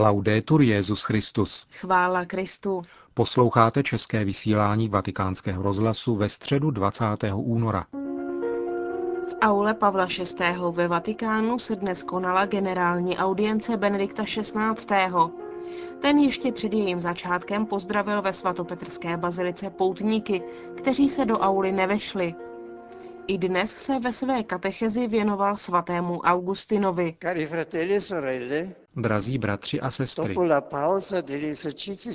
Laudetur Jezus Christus. Chvála Kristu. Posloucháte české vysílání Vatikánského rozhlasu ve středu 20. února. V aule Pavla VI. ve Vatikánu se dnes konala generální audience Benedikta XVI. Ten ještě před jejím začátkem pozdravil ve svatopetrské bazilice poutníky, kteří se do auly nevešli. I dnes se ve své katechezi věnoval svatému Augustinovi. E Drazí bratři a sestry,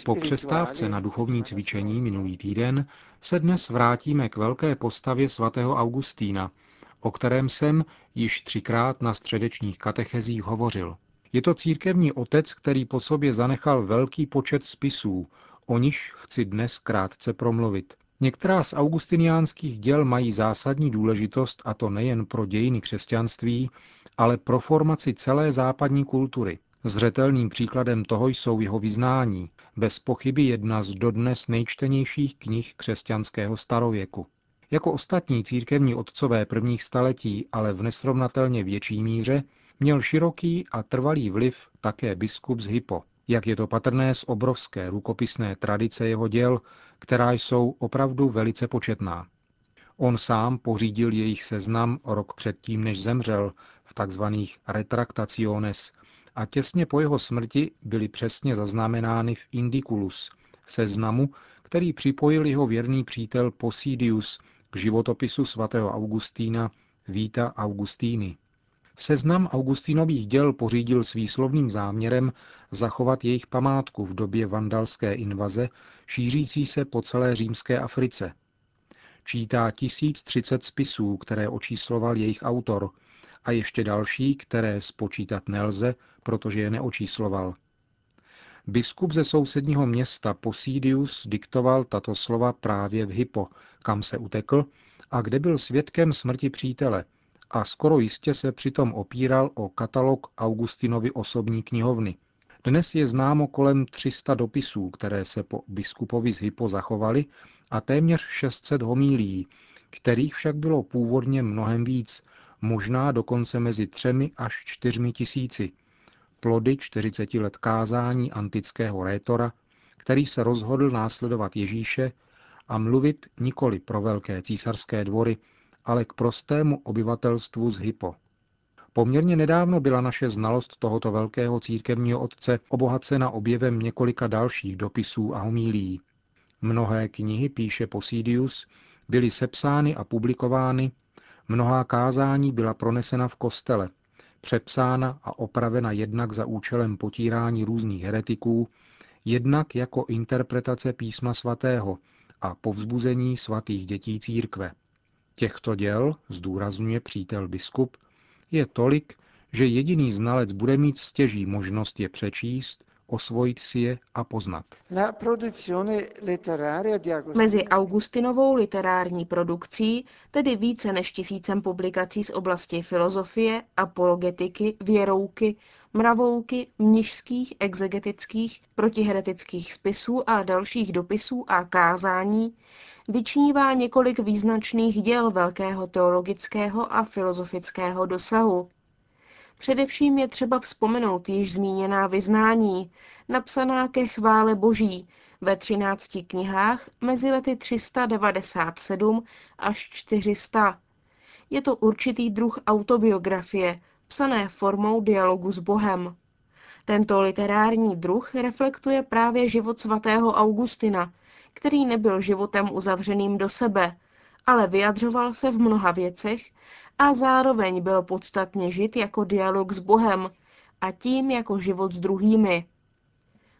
po přestávce na duchovní cvičení minulý týden se dnes vrátíme k velké postavě svatého Augustína, o kterém jsem již třikrát na středečních katechezích hovořil. Je to církevní otec, který po sobě zanechal velký počet spisů, o niž chci dnes krátce promluvit. Některá z augustiniánských děl mají zásadní důležitost a to nejen pro dějiny křesťanství, ale pro formaci celé západní kultury. Zřetelným příkladem toho jsou jeho vyznání, bez pochyby jedna z dodnes nejčtenějších knih křesťanského starověku. Jako ostatní církevní otcové prvních staletí, ale v nesrovnatelně větší míře, měl široký a trvalý vliv také biskup z Hypo. Jak je to patrné z obrovské rukopisné tradice jeho děl, která jsou opravdu velice početná. On sám pořídil jejich seznam rok předtím, než zemřel, v tzv. retraktaciones, a těsně po jeho smrti byly přesně zaznamenány v Indiculus, seznamu, který připojil jeho věrný přítel Posidius k životopisu svatého Augustína Víta Augustíny. Seznam Augustínových děl pořídil s výslovným záměrem zachovat jejich památku v době vandalské invaze, šířící se po celé římské Africe. Čítá 1030 spisů, které očísloval jejich autor, a ještě další, které spočítat nelze, protože je neočísloval. Biskup ze sousedního města Posidius diktoval tato slova právě v Hypo, kam se utekl a kde byl svědkem smrti přítele, a skoro jistě se přitom opíral o katalog Augustinovy osobní knihovny. Dnes je známo kolem 300 dopisů, které se po biskupovi z Hypo zachovaly a téměř 600 homílí, kterých však bylo původně mnohem víc, možná dokonce mezi třemi až čtyřmi tisíci. Plody 40 let kázání antického rétora, který se rozhodl následovat Ježíše a mluvit nikoli pro velké císařské dvory, ale k prostému obyvatelstvu z Hypo. Poměrně nedávno byla naše znalost tohoto velkého církevního otce obohacena objevem několika dalších dopisů a homílí. Mnohé knihy, píše Posidius, byly sepsány a publikovány, mnohá kázání byla pronesena v kostele, přepsána a opravena jednak za účelem potírání různých heretiků, jednak jako interpretace písma svatého a povzbuzení svatých dětí církve. Těchto děl, zdůrazňuje přítel biskup, je tolik, že jediný znalec bude mít stěží možnost je přečíst, osvojit si je a poznat. Mezi Augustinovou literární produkcí, tedy více než tisícem publikací z oblasti filozofie, apologetiky, věrouky, mravouky, mnižských, exegetických, protiheretických spisů a dalších dopisů a kázání, vyčnívá několik význačných děl velkého teologického a filozofického dosahu. Především je třeba vzpomenout již zmíněná vyznání, napsaná ke chvále boží ve třinácti knihách mezi lety 397 až 400. Je to určitý druh autobiografie, psané formou dialogu s Bohem. Tento literární druh reflektuje právě život svatého Augustina, který nebyl životem uzavřeným do sebe, ale vyjadřoval se v mnoha věcech a zároveň byl podstatně žit jako dialog s Bohem a tím jako život s druhými.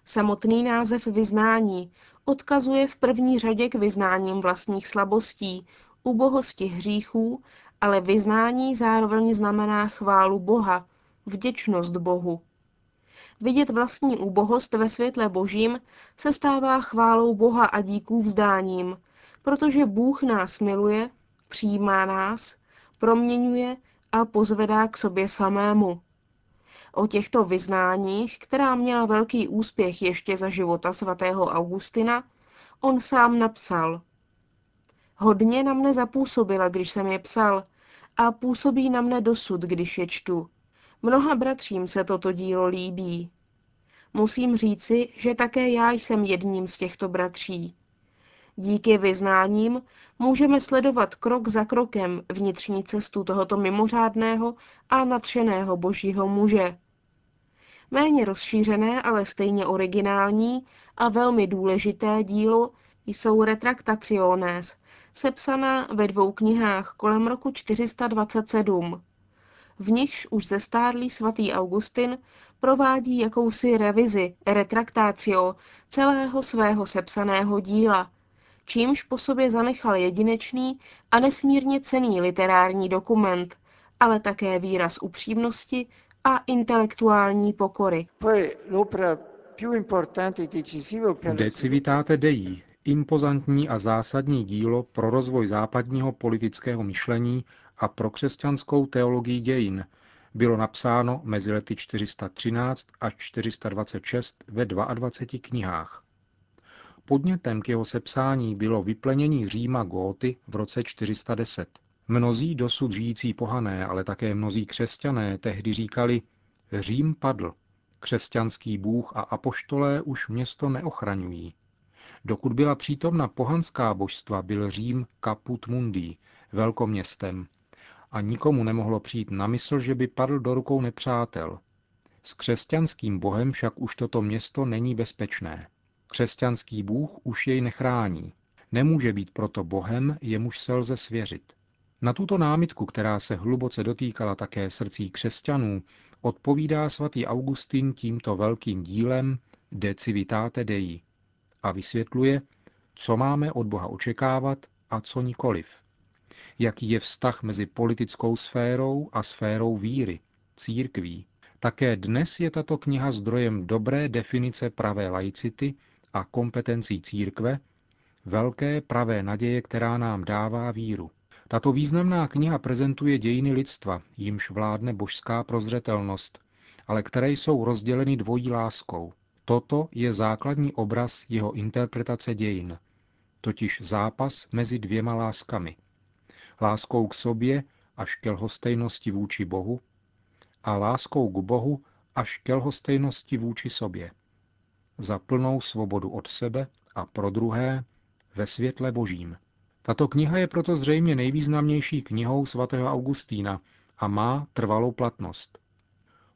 Samotný název vyznání odkazuje v první řadě k vyznáním vlastních slabostí, ubohosti hříchů, ale vyznání zároveň znamená chválu Boha, vděčnost Bohu. Vidět vlastní úbohost ve světle božím se stává chválou Boha a díků vzdáním, protože Bůh nás miluje, přijímá nás, proměňuje a pozvedá k sobě samému. O těchto vyznáních, která měla velký úspěch ještě za života svatého Augustina, on sám napsal. Hodně na mne zapůsobila, když jsem je psal, a působí na mne dosud, když je čtu. Mnoha bratřím se toto dílo líbí. Musím říci, že také já jsem jedním z těchto bratří. Díky vyznáním můžeme sledovat krok za krokem vnitřní cestu tohoto mimořádného a nadšeného božího muže. Méně rozšířené, ale stejně originální a velmi důležité dílo jsou Retractationes, sepsaná ve dvou knihách kolem roku 427. V nichž už zestárlý svatý Augustin provádí jakousi revizi, retraktácio celého svého sepsaného díla, čímž po sobě zanechal jedinečný a nesmírně cený literární dokument, ale také výraz upřímnosti a intelektuální pokory. De Civitate Dei, impozantní a zásadní dílo pro rozvoj západního politického myšlení a pro křesťanskou teologii dějin, bylo napsáno mezi lety 413 až 426 ve 22 knihách. Podnětem k jeho sepsání bylo vyplenění Říma Góty v roce 410. Mnozí dosud žijící pohané, ale také mnozí křesťané tehdy říkali, Řím padl, křesťanský bůh a apoštolé už město neochraňují. Dokud byla přítomna pohanská božstva, byl Řím caput mundi, velkoměstem, a nikomu nemohlo přijít na mysl, že by padl do rukou nepřátel. S křesťanským bohem však už toto město není bezpečné. Křesťanský bůh už jej nechrání. Nemůže být proto bohem, jemuž se lze svěřit. Na tuto námitku, která se hluboce dotýkala také srdcí křesťanů, odpovídá svatý Augustin tímto velkým dílem De Civitate Dei a vysvětluje, co máme od Boha očekávat a co nikoliv. Jaký je vztah mezi politickou sférou a sférou víry, církví. Také dnes je tato kniha zdrojem dobré definice pravé laicity a kompetencí církve, velké pravé naděje, která nám dává víru. Tato významná kniha prezentuje dějiny lidstva, jimž vládne božská prozřetelnost, ale které jsou rozděleny dvojí láskou. Toto je základní obraz jeho interpretace dějin, totiž zápas mezi dvěma láskami. Láskou k sobě až ke lhostejnosti vůči Bohu a láskou k Bohu až ke lhostejnosti vůči sobě. Za plnou svobodu od sebe a pro druhé ve světle božím. Tato kniha je proto zřejmě nejvýznamnější knihou svatého Augustína a má trvalou platnost.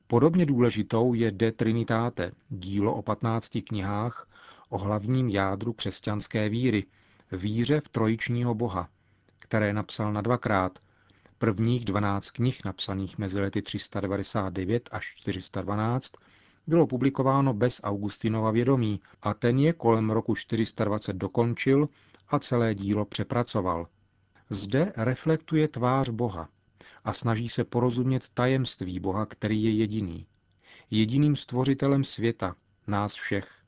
Podobně důležitou je De Trinitate, dílo o 15 knihách o hlavním jádru křesťanské víry, víře v trojičního Boha, které napsal na dvakrát. Prvních 12 knih napsaných mezi lety 399 až 412 bylo publikováno bez Augustinova vědomí a ten je kolem roku 420 dokončil a celé dílo přepracoval. Zde reflektuje tvář Boha a snaží se porozumět tajemství Boha, který je jediný. Jediným stvořitelem světa, nás všech.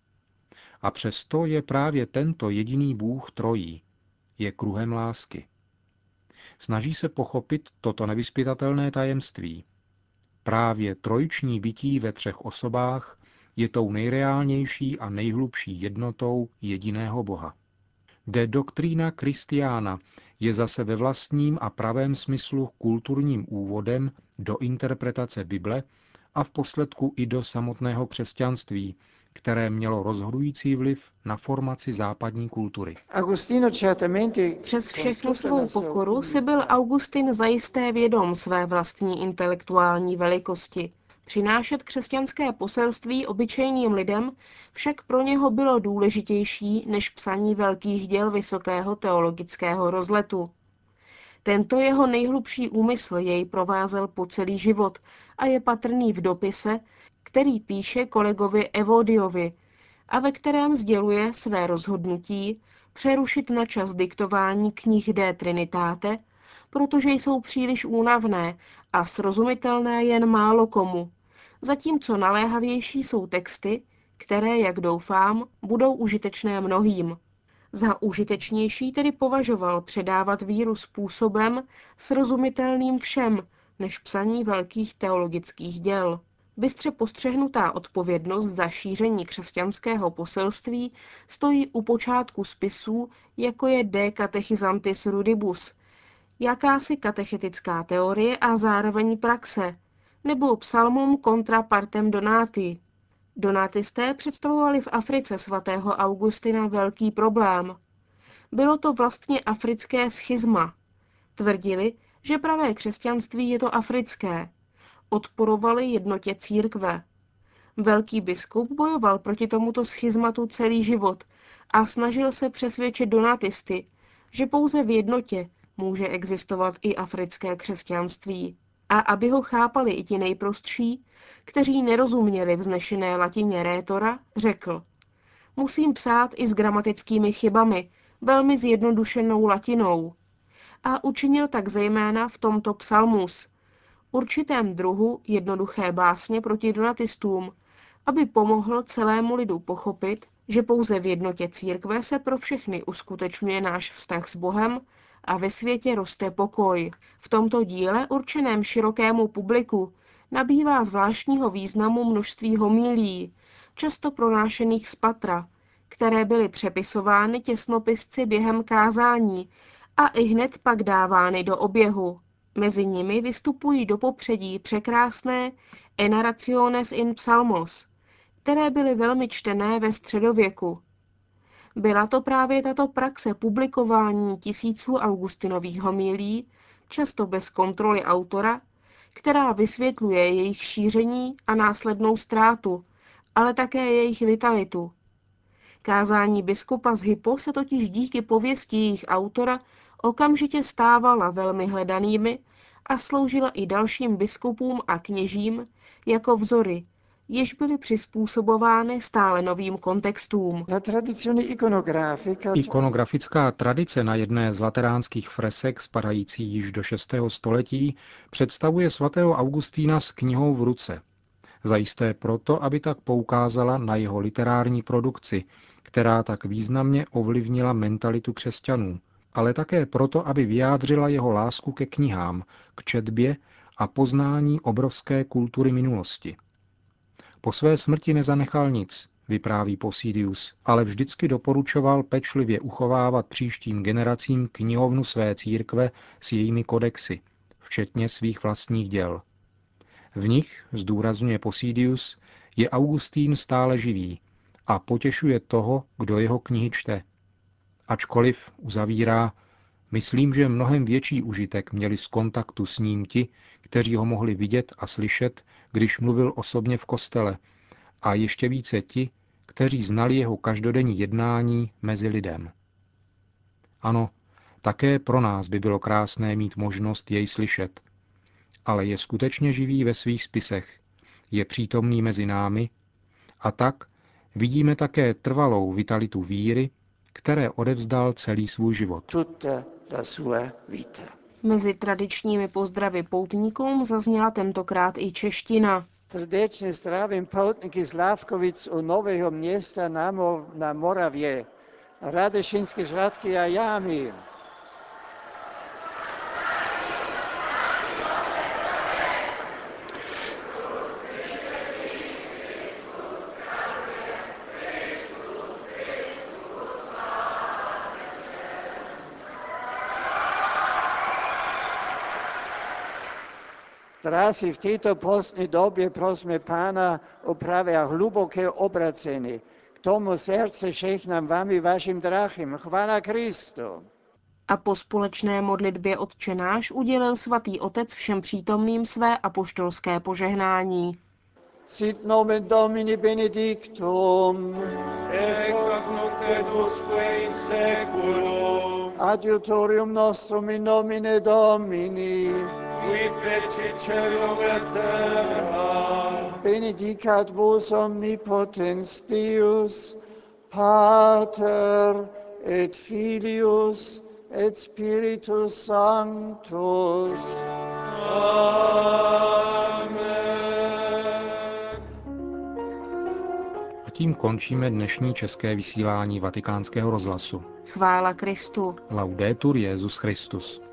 A přesto je právě tento jediný Bůh trojí. Je kruhem lásky. Snaží se pochopit toto nevyspytatelné tajemství. Právě trojiční bytí ve třech osobách je tou nejreálnější a nejhlubší jednotou jediného Boha. De Doctrina Christiana je zase ve vlastním a pravém smyslu kulturním úvodem do interpretace Bible a v posledku i do samotného křesťanství, které mělo rozhodující vliv na formaci západní kultury. Přes všechnu svou pokoru si byl Augustin zajisté vědom své vlastní intelektuální velikosti. Přinášet křesťanské poselství obyčejným lidem však pro něho bylo důležitější než psaní velkých děl vysokého teologického rozletu. Tento jeho nejhlubší úmysl jej provázel po celý život a je patrný v dopise, který píše kolegovi Evodiovi a ve kterém sděluje své rozhodnutí přerušit na čas diktování knih De Trinitate, protože jsou příliš únavné a srozumitelné jen málo komu, zatímco naléhavější jsou texty, které, jak doufám, budou užitečné mnohým. Za užitečnější tedy považoval předávat víru způsobem srozumitelným všem, než psaní velkých teologických děl. Bystře postřehnutá odpovědnost za šíření křesťanského poselství stojí u počátku spisů, jako je De Catechizantis Rudibus, jakási katechetická teorie a zároveň praxe, nebo psalmum contra partem donati. Donatisté představovali v Africe svatého Augustina velký problém. Bylo to vlastně africké schizma. Tvrdili, že pravé křesťanství je to africké. Odporovali jednotě církve. Velký biskup bojoval proti tomuto schizmatu celý život a snažil se přesvědčit donatisty, že pouze v jednotě může existovat i africké křesťanství. A aby ho chápali i ti nejprostší, kteří nerozuměli vznešené latině rétora, řekl Musím psát i s gramatickými chybami, velmi zjednodušenou latinou. A učinil tak zejména v tomto psalmus, určitém druhu jednoduché básně proti donatistům, aby pomohl celému lidu pochopit, že pouze v jednotě církve se pro všechny uskutečňuje náš vztah s Bohem a ve světě roste pokoj. V tomto díle, určeném širokému publiku, nabývá zvláštního významu množství homílí, často pronášených z patra, které byly přepisovány těsnopisci během kázání a i hned pak dávány do oběhu. Mezi nimi vystupují do popředí překrásné Enaraciones in Psalmos, které byly velmi čtené ve středověku. Byla to právě tato praxe publikování tisíců Augustinových homilí, často bez kontroly autora, která vysvětluje jejich šíření a následnou ztrátu, ale také jejich vitalitu. Kázání biskupa z Hypo se totiž díky pověsti jejich autora okamžitě stávala velmi hledanými a sloužila i dalším biskupům a kněžím jako vzory, jež byly přizpůsobovány stále novým kontextům. Ikonografická tradice na jedné z lateránských fresek spadající již do 6. století představuje svatého Augustína s knihou v ruce. Zajisté proto, aby tak poukázala na jeho literární produkci, která tak významně ovlivnila mentalitu křesťanů, ale také proto, aby vyjádřila jeho lásku ke knihám, k četbě a poznání obrovské kultury minulosti. Po své smrti nezanechal nic, vypráví Posidius, ale vždycky doporučoval pečlivě uchovávat příštím generacím knihovnu své církve s jejími kodexy, včetně svých vlastních děl. V nich, zdůrazňuje Posidius, je Augustín stále živý a potěšuje toho, kdo jeho knihy čte. Ačkoliv, uzavírá, myslím, že mnohem větší užitek měli z kontaktu s ním ti, kteří ho mohli vidět a slyšet, když mluvil osobně v kostele, a ještě více ti, kteří znali jeho každodenní jednání mezi lidem. Ano, také pro nás by bylo krásné mít možnost jej slyšet. Ale je skutečně živý ve svých spisech, je přítomný mezi námi a tak vidíme také trvalou vitalitu víry, které odevzdal celý svůj život. Mezi tradičními pozdravy poutníkům zazněla tentokrát i čeština. Srdečně zdravím poutníky z Lávkovic u Nového města na, na Moravě, Radešinské žradky a jámy. Trasy v této postní době prosme Pána o právě hluboké obracení. K tomu srdce všech nám vami vašim drahým. Chvála Kristu. A po společné modlitbě odčenáš udělil svatý otec všem přítomným své apoštolské požehnání. Sit nomen Domini benedictum. Ex hoc nunc et usque in seculum. Adiutorium nostrum in nomine Domini. Benedicat vos omnipotens Deus, Pater et Filius et Spiritus Sanctus. Amen. A tím končíme dnešní české vysílání vatikánského rozhlasu. Chvála Kristu. Laudetur Jezus Christus.